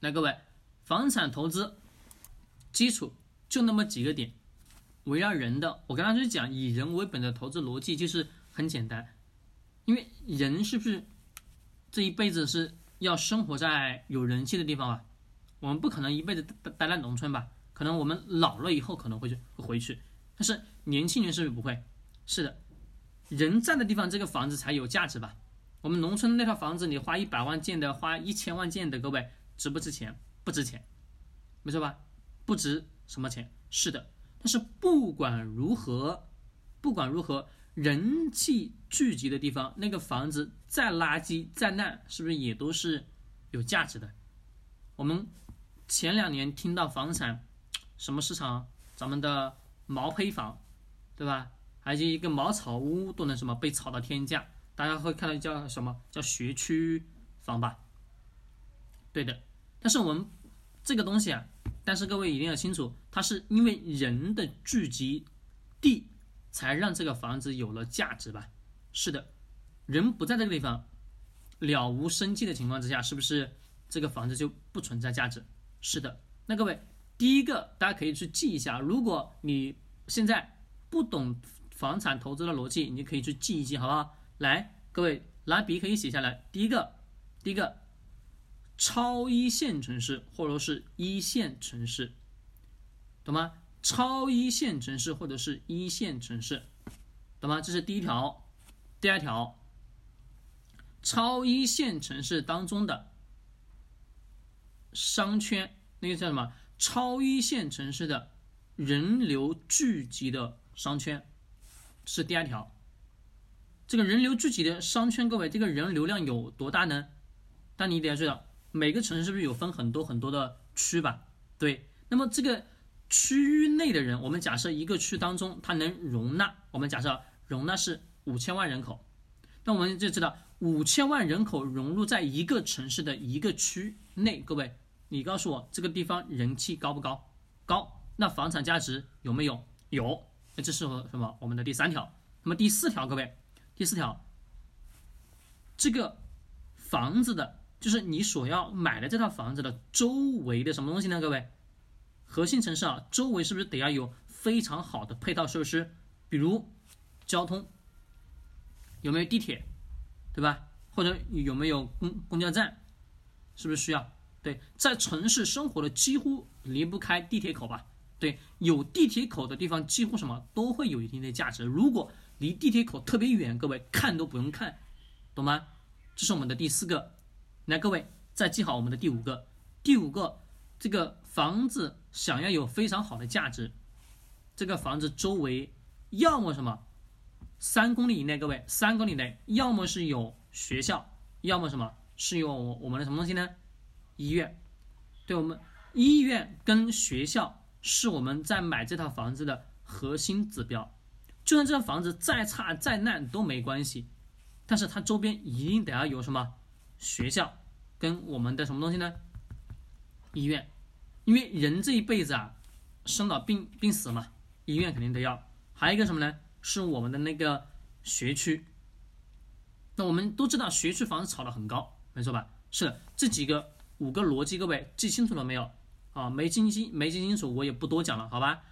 来，各位，房产投资基础就那么几个点，围绕人的。我刚才就讲，以人为本的投资逻辑就是很简单，因为人是不是这一辈子是要生活在有人气的地方吧？我们不可能一辈子待待在农村吧？可能我们老了以后可能会去会回去，但是年轻人是不是不会？是的，人在的地方，这个房子才有价值吧？我们农村那套房子，你花一百万建的，花一千万建的，各位值不值钱？不值钱，没错吧？不值什么钱？是的。但是不管如何，不管如何，人气聚集的地方，那个房子再垃圾再烂，是不是也都是有价值的？我们前两年听到房产什么市场，咱们的毛坯房，对吧？还有一个茅草屋都能什么被炒到天价。大家会看到叫什么叫学区房吧？对的，但是我们这个东西啊，但是各位一定要清楚，它是因为人的聚集地才让这个房子有了价值吧？是的，人不在这个地方，了无生机的情况之下，是不是这个房子就不存在价值？是的，那各位第一个大家可以去记一下，如果你现在不懂房产投资的逻辑，你可以去记一记，好不好？来，各位拿笔可以写下来。第一个，第一个，超一线城市或者说是一线城市，懂吗？超一线城市或者是一线城市，懂吗？这是第一条。第二条，超一线城市当中的商圈，那个叫什么？超一线城市的人流聚集的商圈，是第二条。这个人流聚集的商圈，各位，这个人流量有多大呢？但你得要知道，每个城市是不是有分很多很多的区吧？对，那么这个区域内的人，我们假设一个区当中它能容纳，我们假设容纳是五千万人口，那我们就知道五千万人口融入在一个城市的一个区内，各位，你告诉我这个地方人气高不高？高，那房产价值有没有？有，那这是什么？我们的第三条。那么第四条，各位。第四条，这个房子的，就是你所要买的这套房子的周围的什么东西呢？各位，核心城市啊，周围是不是得要有非常好的配套设施？比如交通，有没有地铁，对吧？或者有没有公公交站？是不是需要？对，在城市生活的几乎离不开地铁口吧？对，有地铁口的地方，几乎什么都会有一定的价值。如果离地铁口特别远，各位看都不用看，懂吗？这是我们的第四个。来，各位再记好我们的第五个。第五个，这个房子想要有非常好的价值，这个房子周围要么什么三公里以内，各位三公里内要么是有学校，要么什么是有我们的什么东西呢？医院。对我们医院跟学校是我们在买这套房子的核心指标。就算这套房子再差再烂都没关系，但是它周边一定得要有什么学校跟我们的什么东西呢？医院，因为人这一辈子啊，生老病病死嘛，医院肯定得要。还有一个什么呢？是我们的那个学区。那我们都知道学区房炒得很高，没错吧？是的这几个五个逻辑，各位记清楚了没有？啊，没记清没记清楚，我也不多讲了，好吧？